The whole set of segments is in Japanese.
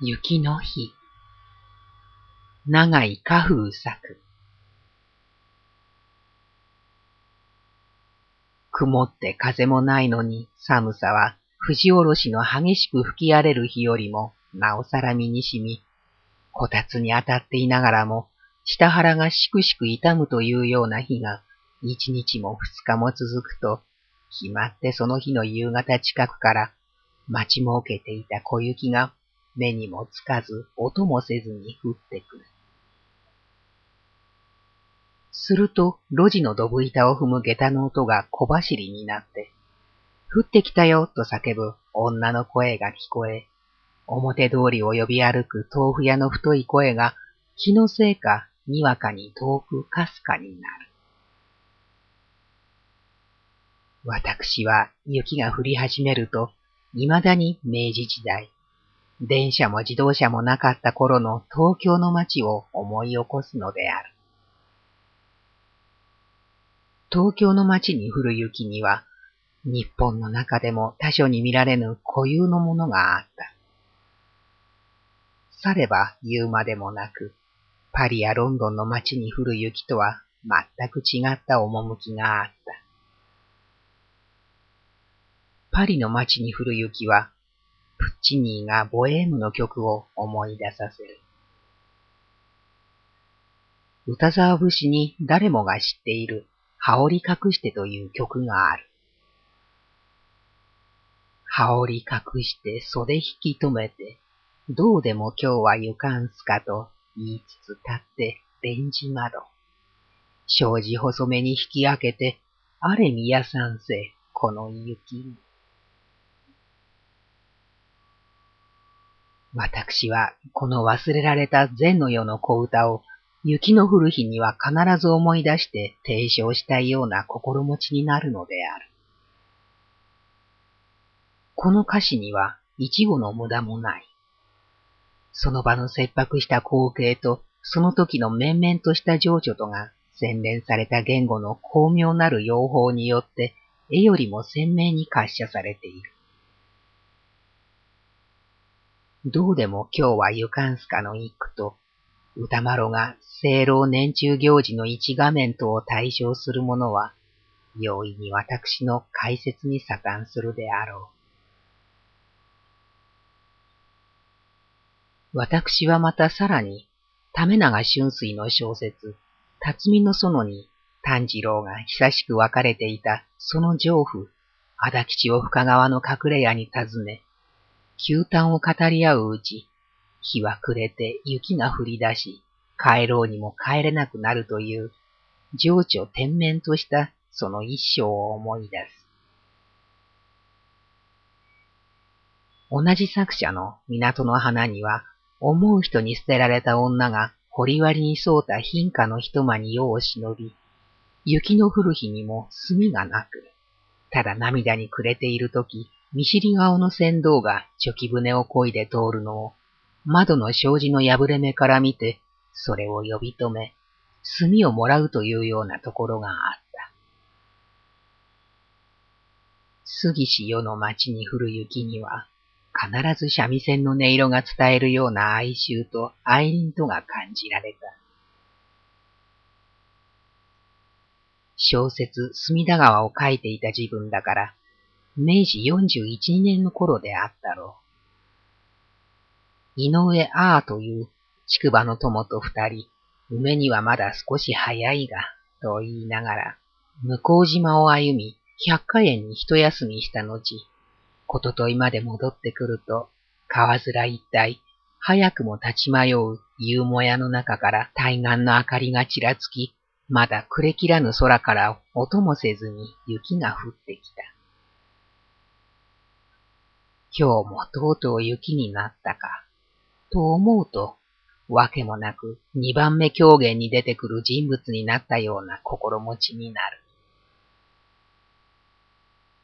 雪の日。長い花風作。曇って風もないのに寒さは藤おろしの激しく吹き荒れる日よりもなおさら身に染み、こたつに当たっていながらも下腹がしくしく痛むというような日が一日も二日も続くと、決まってその日の夕方近くから待ちもうけていた小雪が目にもつかず音もせずに降ってくる。すると、路地のドブ板を踏む下駄の音が小走りになって、降ってきたよと叫ぶ女の声が聞こえ、表通りを呼び歩く豆腐屋の太い声が気のせいかにわかに遠くかすかになる。私は雪が降り始めると、未だに明治時代、電車も自動車もなかった頃の東京の街を思い起こすのである。東京の街に降る雪には、日本の中でも他所に見られぬ固有のものがあった。されば言うまでもなく、パリやロンドンの街に降る雪とは全く違った趣があった。パリの街に降る雪は、プッチニーがボエームの曲を思い出させる。歌沢節に誰もが知っている羽織隠してという曲がある。羽織隠して袖引き止めて、どうでも今日は行かんすかと言いつつ立ってレンジ窓。障子細めに引き開けて、あれみやさんせ、この雪私はこの忘れられた前の世の小歌を雪の降る日には必ず思い出して提唱したいような心持ちになるのである。この歌詞には一語の無駄もない。その場の切迫した光景とその時の面々とした情緒とが洗練された言語の巧妙なる用法によって絵よりも鮮明に滑車されている。どうでも今日はゆかんすかの一句と歌丸が聖老年中行事の一画面とを対象するものは、容易に私の解説に盛んするであろう。私はまたさらに、為永春水の小説、辰巳の園に炭治郎が久しく別れていたその丈夫、足吉を深川の隠れ家に訪ね、休嘆を語り合ううち、日は暮れて雪が降り出し、帰ろうにも帰れなくなるという、情緒天面としたその一生を思い出す。同じ作者の港の花には、思う人に捨てられた女が堀割に沿うた貧家の一間に世を忍び、雪の降る日にも墨がなく、ただ涙に暮れているとき、見知り顔の船頭がチョキ船を漕いで通るのを窓の障子の破れ目から見て、それを呼び止め、炭をもらうというようなところがあった。杉市世の町に降る雪には、必ず三味線の音色が伝えるような哀愁と愛倫とが感じられた。小説、隅田川を書いていた自分だから、明治41、年の頃であったろう。井上ああという宿場の友と二人、梅にはまだ少し早いが、と言いながら、向島を歩み、百花園に一休みした後、こととまで戻ってくると、川面一帯、早くも立ち迷う夕もやの中から対岸の明かりがちらつき、まだ暮れきらぬ空から音もせずに雪が降ってきた。今日もとうとう雪になったか。と思うと、わけもなく二番目狂言に出てくる人物になったような心持ちになる。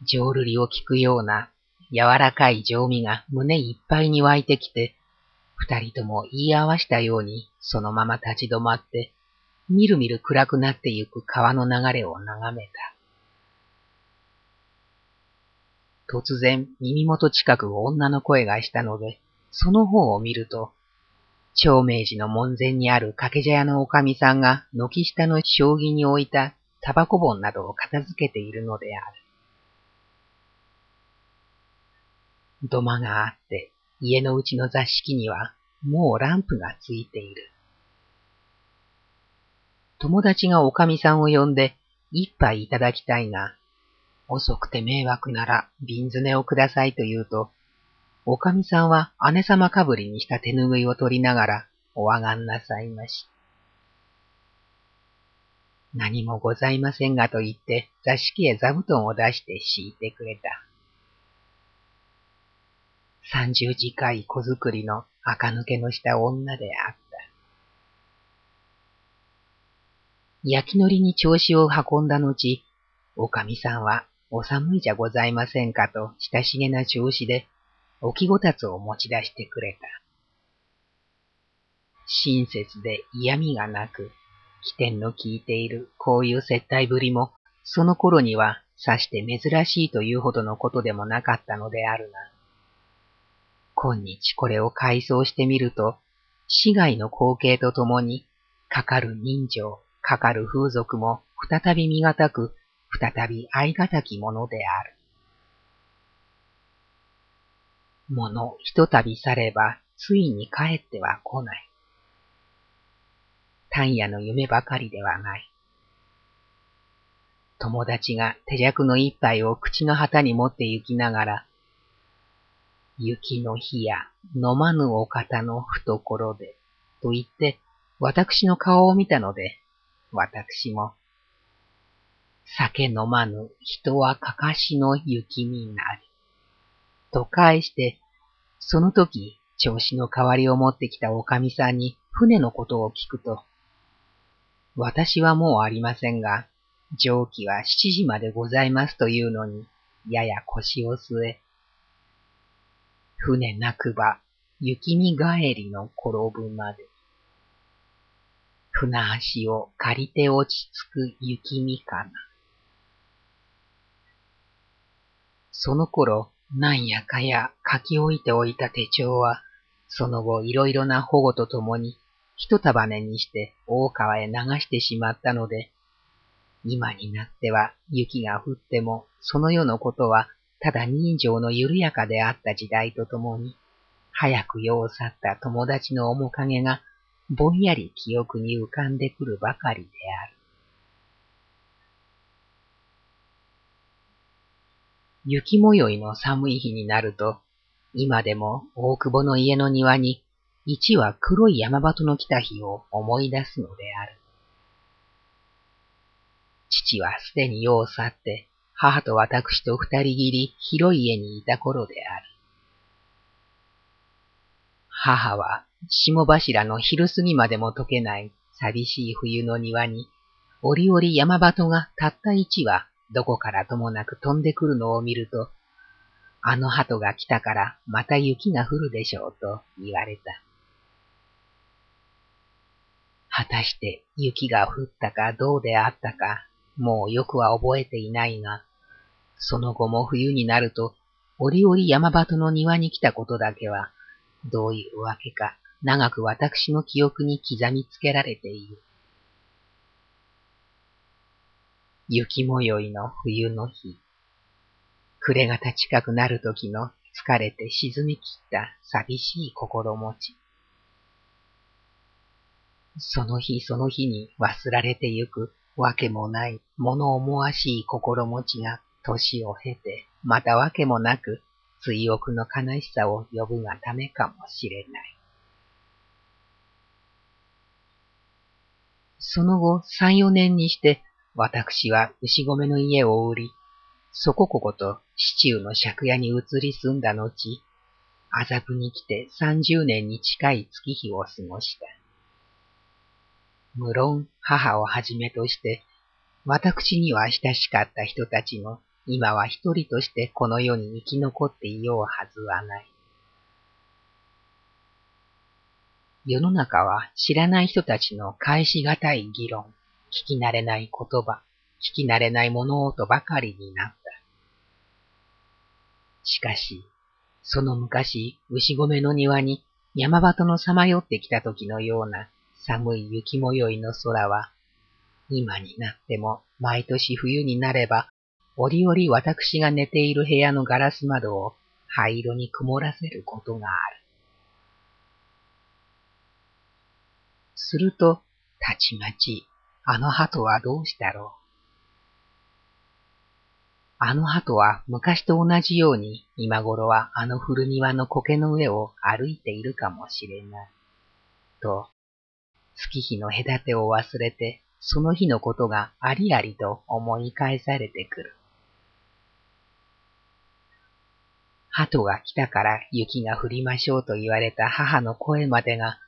浄瑠璃を聞くような柔らかい情味が胸いっぱいに湧いてきて、二人とも言い合わしたようにそのまま立ち止まって、みるみる暗くなってゆく川の流れを眺めた。突然耳元近くを女の声がしたので、その方を見ると、長明寺の門前にある掛け茶屋のおかみさんが軒下の将棋に置いたタバコ本などを片付けているのである。土間があって、家のうちの座敷にはもうランプがついている。友達がおかみさんを呼んで一杯いただきたいが、遅くて迷惑なら瓶詰めをくださいと言うと、おかみさんは姉様かぶりにした手ぬぐいを取りながらおあがんなさいまし。何もございませんがと言って座敷へ座布団を出して敷いてくれた。三十近い子作りの垢抜けのした女であった。焼きのりに調子を運んだ後、おかみさんはお寒いじゃございませんかと親しげな調子で置きごたつを持ち出してくれた。親切で嫌味がなく、起点の効いているこういう接待ぶりも、その頃にはさして珍しいというほどのことでもなかったのであるが、今日これを改装してみると、市外の光景とともに、かかる人情、かかる風俗も再び見難く、再び愛難きものである。ものひとたび去れば、ついに帰っては来ない。単夜の夢ばかりではない。友達が手弱の一杯を口の旗に持って行きながら、雪の日や飲まぬお方の懐で、と言って私の顔を見たので、私も、酒飲まぬ人はかかしの雪になり、と返して、その時、調子の代わりを持ってきたおかみさんに船のことを聞くと、私はもうありませんが、蒸気は七時までございますというのに、やや腰を据え、船なくば、雪見帰りの転ぶまで。船足を借りて落ち着く雪見かな。その頃、なんやかや書き置いておいた手帳は、その後いろいろな保護とともに、一束ねにして大川へ流してしまったので、今になっては雪が降っても、その世のことはただ人情の緩やかであった時代とともに、早く世を去った友達の面影がぼんやり記憶に浮かんでくるばかりである。雪模様の寒い日になると、今でも大久保の家の庭に一羽黒い山鳩の来た日を思い出すのである。父はすでに世を去って母と私と二人きり広い家にいた頃である。母は霜柱の昼過ぎまでも溶けない寂しい冬の庭に、折々山鳩がたった一羽どこからともなく飛んでくるのを見ると、あの鳩が来たからまた雪が降るでしょうと言われた。果たして雪が降ったかどうであったかもうよくは覚えていないが、その後も冬になると、折々山鳩の庭に来たことだけは、どういうわけか、長く私の記憶に刻みつけられている。雪模様の冬の日、暮れ方近くなる時の疲れて沈み切った寂しい心持ち。その日その日に忘られてゆくわけもない物思わしい心持ちが年を経て、またわけもなく、追憶の悲しさを呼ぶがためかもしれない。その後、三四年にして、私は牛込の家を売り、そこここと市中の借家に移り住んだ後、麻布に来て三十年に近い月日を過ごした。無論母をはじめとして、私には親しかった人たちも、今は一人としてこの世に生き残っていようはずはない。世の中は知らない人たちの返しがたい議論、聞き慣れない言葉、聞き慣れない物音ばかりになった。しかし、その昔、牛込の庭に山鳩のさまよってきた時のような寒い雪模様の空は、今になっても毎年冬になれば、折々私が寝ている部屋のガラス窓を灰色に曇らせることがある。すると、たちまち、あの鳩はどうしたろう？あの鳩は昔と同じように今頃はあの古庭の苔の上を歩いているかもしれない。と、月日の隔てを忘れて、その日のことがありありと思い返されてくる。鳩が来たから雪が降りましょうと言われた母の声までが、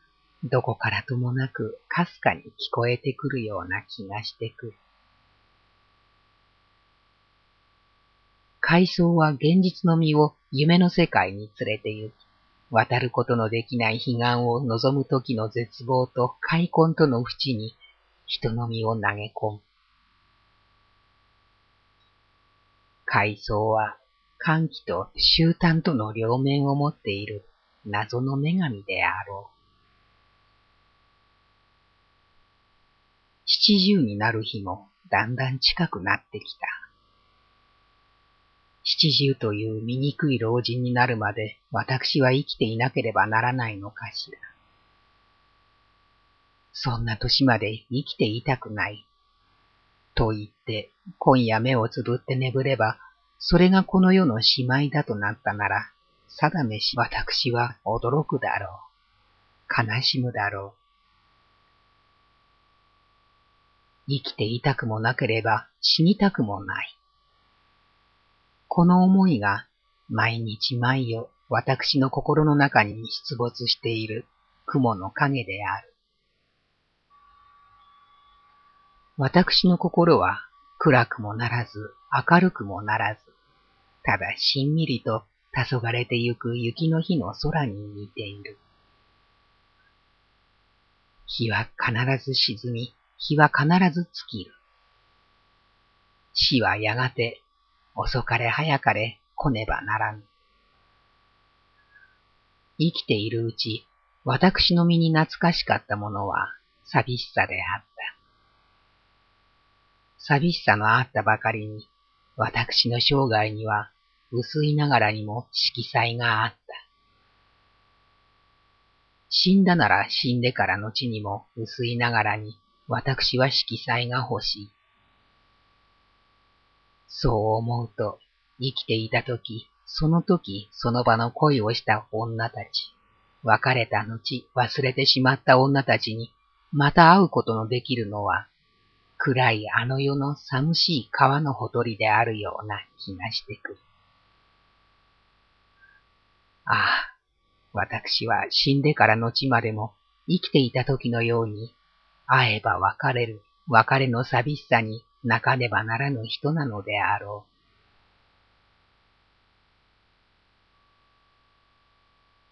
どこからともなくかすかに聞こえてくるような気がしてくる。海藻は現実の実を夢の世界に連れて行き、渡ることのできない彼岸を望む時の絶望と開墾との淵に人の身を投げ込む。海藻は歓喜と終端との両面を持っている謎の女神であろう。七十になる日もだんだん近くなってきた。七十という醜い老人になるまで私は生きていなければならないのかしら。そんな年まで生きていたくない。と言って、今夜目をつぶって眠れば、それがこの世のしまいだとなったなら、定めし私は驚くだろう。悲しむだろう。生きていたくもなければ死にたくもない。この思いが毎日毎夜私の心の中に出没している雲の影である。私の心は暗くもならず明るくもならず、ただしんみりと黄昏れてゆく雪の日の空に似ている。日は必ず沈み、日は必ず尽きる。死はやがて遅かれ早かれ来ねばならぬ。生きているうち、私の身に懐かしかったものは寂しさであった。寂しさのあったばかりに、私の生涯には薄いながらにも色彩があった。死んだなら死んでから後にも薄いながらに私は色彩が欲しい。そう思うと、生きていたとき、その時、その場の恋をした女たち、別れた後、忘れてしまった女たちに、また会うことのできるのは、暗いあの世の寂しい川のほとりであるような気がしてくる。ああ、私は死んでから後までも生きていた時のように、会えば別れる、別れの寂しさに泣かねばならぬ人なのであろう。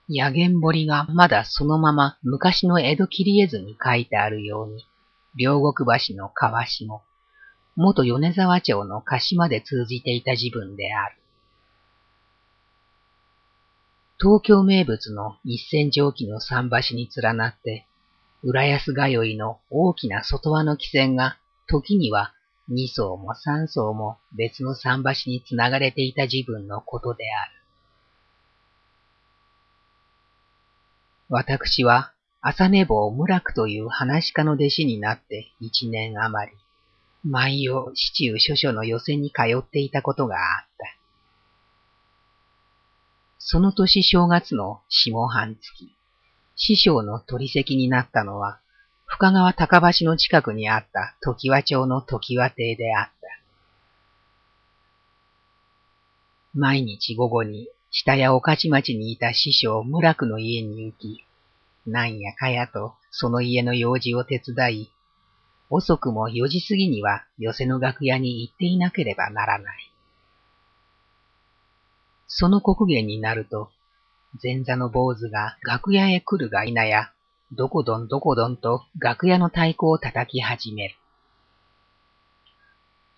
野源堀がまだそのまま昔の江戸切り絵図に書いてあるように、両国橋の川下、元米沢町の鹿島で通じていた自分である。東京名物の一線蒸気の桟橋に連なって、浦安通いの大きな外輪の汽船が時には二層も三層も別の桟橋につながれていた自分のことである。私は朝寝坊村久という話し家の弟子になって一年余り、毎夜市中諸々の寄席に通っていたことがあった。その年正月の下半月、師匠の取り席になったのは、深川高橋の近くにあった時和町の時和亭であった。毎日午後に下や御徒町にいた師匠村久の家に行き、なんやかやとその家の用事を手伝い、遅くも四時過ぎには寄せの楽屋に行っていなければならない。その刻限になると、前座の坊主が楽屋へ来るが否や、どこどんどこどんと楽屋の太鼓を叩き始める。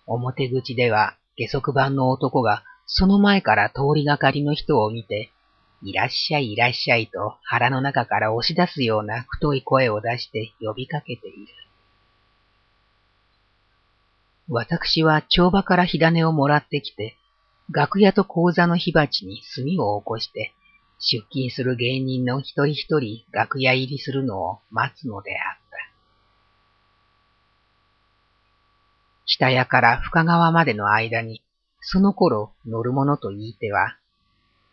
表口では下足番の男がその前から通りがかりの人を見て、いらっしゃいいらっしゃいと腹の中から押し出すような太い声を出して呼びかけている。私は帳場から火種をもらってきて、楽屋と講座の火鉢に炭を起こして、出勤する芸人の一人一人楽屋入りするのを待つのであった。北屋から深川までの間に、その頃乗る者と言いては、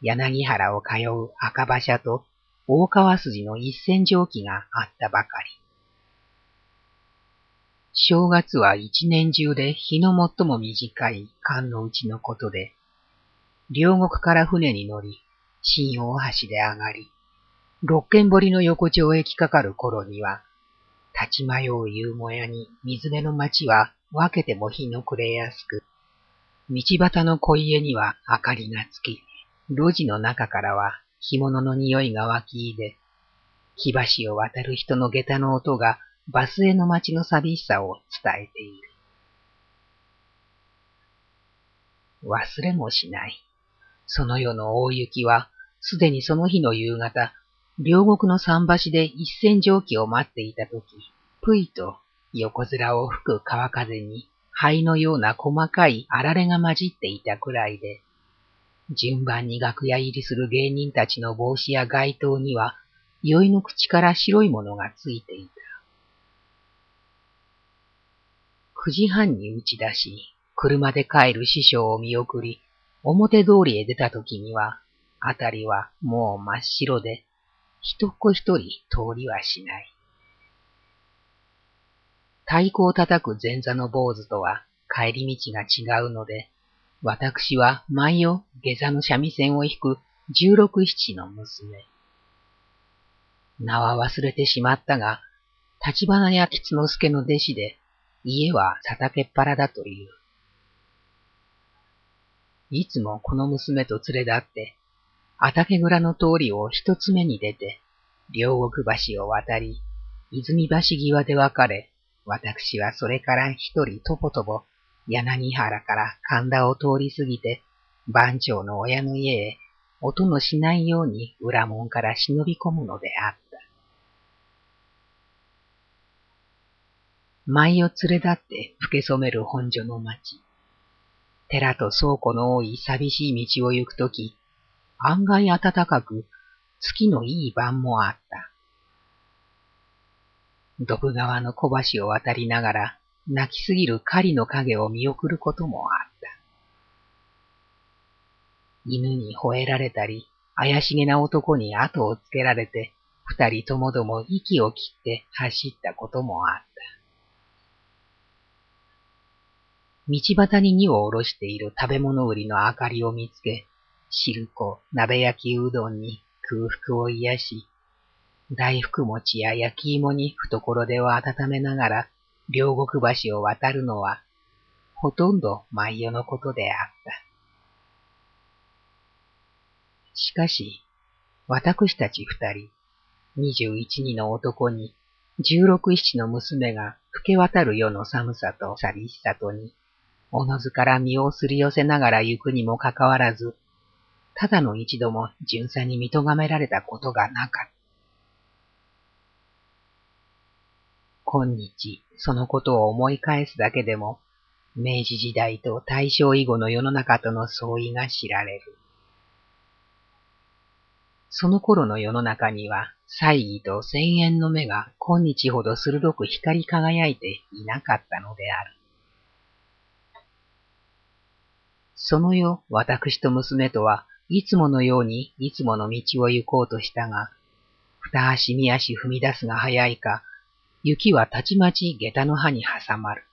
柳原を通う赤馬車と大川筋の一線蒸気があったばかり。正月は一年中で日の最も短い寒のうちのことで、両国から船に乗り、新大橋で上がり、六軒堀の横丁へ来かかる頃には、立ち迷う夕もやに水辺の町は分けても日の暮れやすく、道端の小家には明かりがつき、路地の中からは干物の匂いが湧き入れ、火橋を渡る人の下駄の音がバスへの街の寂しさを伝えている。忘れもしない。その夜の大雪は、すでにその日の夕方、両国の桟橋で一線蒸気を待っていたとき、ぷいと横面を吹く川風に灰のような細かいあられが混じっていたくらいで、順番に楽屋入りする芸人たちの帽子や街灯には、酔いの口から白いものがついていた。九時半に打ち出し、車で帰る師匠を見送り、表通りへ出た時には、あたりはもう真っ白で、一子一人通りはしない。太鼓を叩く前座の坊主とは帰り道が違うので、私は毎夜下座の三味線を弾く十六七の娘。名は忘れてしまったが、立花屋吉之助の弟子で、家は佐竹っ腹だという。いつもこの娘と連れ立って、あたけ蔵の通りを一つ目に出て、両国橋を渡り、泉橋際で別れ、私はそれから一人とぼとぼ、柳原から神田を通り過ぎて、番長の親の家へ、音のしないように裏門から忍び込むのであった。舞を連れ立って吹け染める本所の町。寺と倉庫の多い寂しい道を行くとき、案外暖かく、月のいい晩もあった。毒川の小橋を渡りながら、泣きすぎる狩りの影を見送ることもあった。犬に吠えられたり、怪しげな男に後をつけられて、二人ともども息を切って走ったこともあった。道端に荷を下ろしている食べ物売りの明かりを見つけ、汁粉、鍋焼きうどんに空腹を癒し、大福餅や焼き芋に懐手を温めながら両国橋を渡るのは、ほとんど毎夜のことであった。しかし、私たち二人、二十一人の男に、十六七の娘が吹け渡る夜の寒さと寂しさとに、おのずから身をすり寄せながら行くにもかかわらず、ただの一度も巡査に認められたことがなかった。今日、そのことを思い返すだけでも、明治時代と大正以後の世の中との相違が知られる。その頃の世の中には、猜疑と千円の目が今日ほど鋭く光り輝いていなかったのである。その夜、私と娘とはいつものようにいつもの道を行こうとしたが、二足三足踏み出すが早いか、雪はたちまち下駄の葉に挟まる。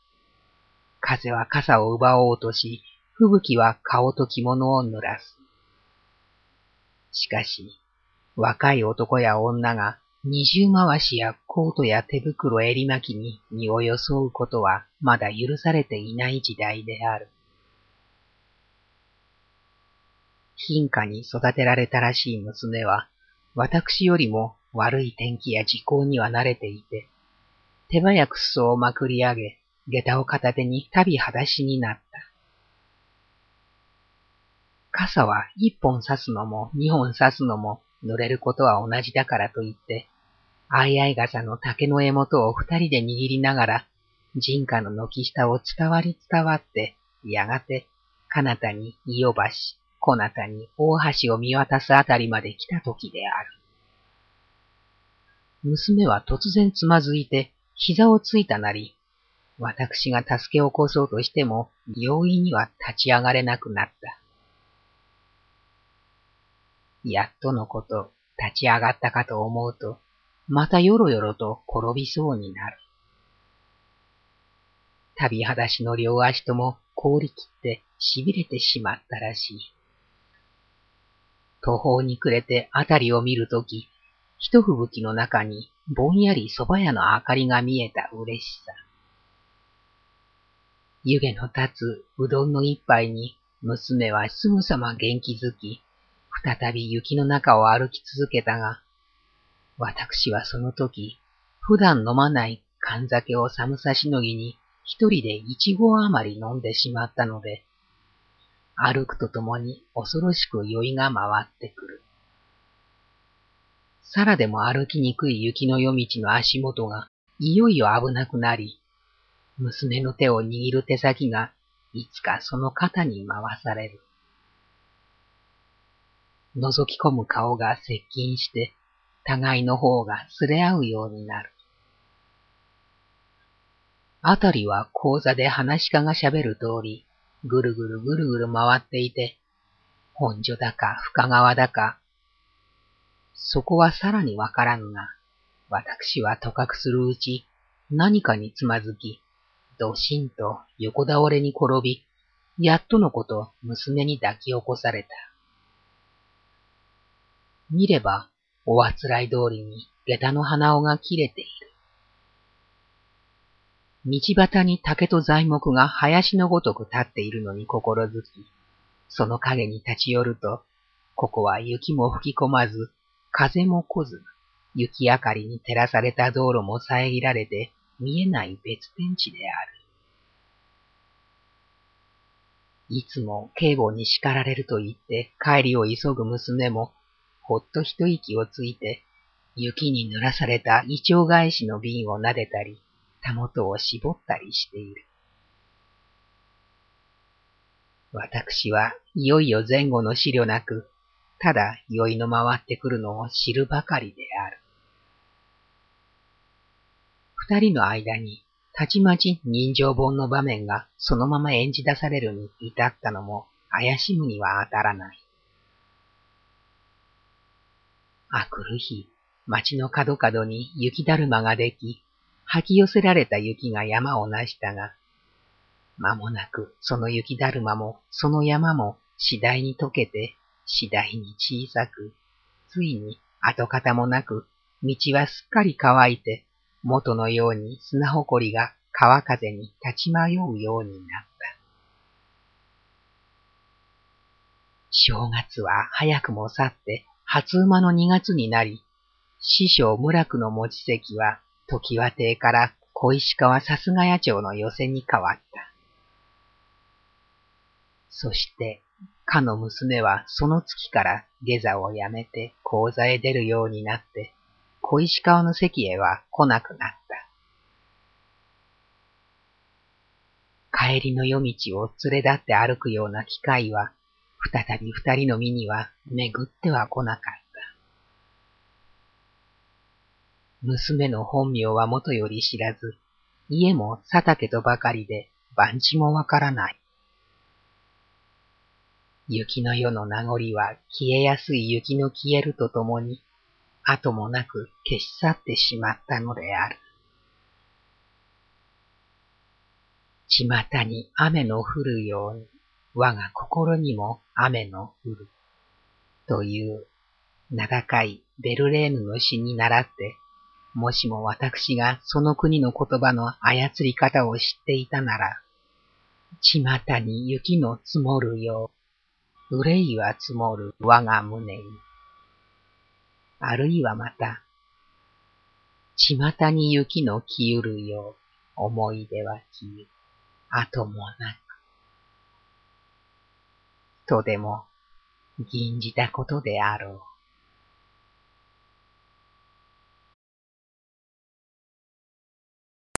風は傘を奪おうとし、吹雪は顔と着物を濡らす。しかし、若い男や女が二重回しやコートや手袋襟巻きに身を装うことはまだ許されていない時代である。貧家に育てられたらしい娘は、私よりも悪い天気や時効には慣れていて、手早く裾をまくり上げ、下駄を片手に旅裸足になった。傘は一本刺すのも二本刺すのも濡れることは同じだからと言って、あいあい傘の竹の柄元を二人で握りながら、人家の軒下を伝わり伝わって、やがて、彼方に伊予橋、小なたに大橋を見渡すあたりまで来た時である。娘は突然つまずいて、膝をついたなり、私が助け起こそうとしても、容易には立ち上がれなくなった。やっとのこと、立ち上がったかと思うと、またよろよろと転びそうになる。旅裸足の両足とも凍り切って痺れてしまったらしい。途方に暮れて辺りを見るとき、一吹雪の中にぼんやり蕎麦屋の明かりが見えた嬉しさ。湯気の立つうどんの一杯に娘はすぐさま元気づき、再び雪の中を歩き続けたが、私はその時、普段飲まない缶酒を寒さしのぎに一人で一合余り飲んでしまったので、歩くとともに恐ろしく酔いが回ってくる。さらでも歩きにくい雪の夜道の足元がいよいよ危なくなり、娘の手を握る手先がいつかその肩に回される。覗き込む顔が接近して、互いの方がすれ合うようになる。あたりは講座で話し家が喋る通り、ぐるぐるぐるぐる回っていて、本所だか深川だか、そこはさらにわからぬが、私はとかくするうち、何かにつまずき、どしんと横倒れに転び、やっとのこと娘に抱き起こされた。見れば、おあつらい通りに下駄の鼻緒が切れている。道端に竹と材木が林のごとく立っているのに心づき、その影に立ち寄ると、ここは雪も吹き込まず、風も来ず、雪明かりに照らされた道路も遮られて見えない別天地である。いつも警護に叱られると言って帰りを急ぐ娘も、ほっと一息をついて、雪に濡らされた胃腸返しの瓶を撫でたり、たもとを絞ったりしている。私はいよいよ前後の資料なく、ただ酔いの回ってくるのを知るばかりである。二人の間に、たちまち人情本の場面がそのまま演じ出されるに至ったのも怪しむには当たらない。あくる日、町の角々に雪だるまができ、吐き寄せられた雪が山をなしたが、間もなくその雪だるまもその山も次第に溶けて次第に小さく、ついに跡形もなく道はすっかり乾いて元のように砂ほこりが川風に立ち迷うようになった。正月は早くも去って初馬の二月になり、師匠村区の持ち席は時和邸から小石川さすが屋町の寄せに変わった。そして、かの娘はその月から下座をやめて講座へ出るようになって、小石川の席へは来なくなった。帰りの夜道を連れ立って歩くような機会は、再び二人の身には巡っては来なかった。娘の本名はもとより知らず、家も佐竹とばかりで番地もわからない。雪の夜の名残は消えやすい雪の消えるとともに、後もなく消し去ってしまったのである。巷に雨の降るように、我が心にも雨の降る。という名高いベルレーヌの詩に倣って、もしも私がその国の言葉の操り方を知っていたなら、巷に雪の積もるよう、憂いは積もる我が胸に。あるいはまた、巷に雪の消ゆるよう、思い出は消ゆ、後もなく。とでも、吟じたことであろう。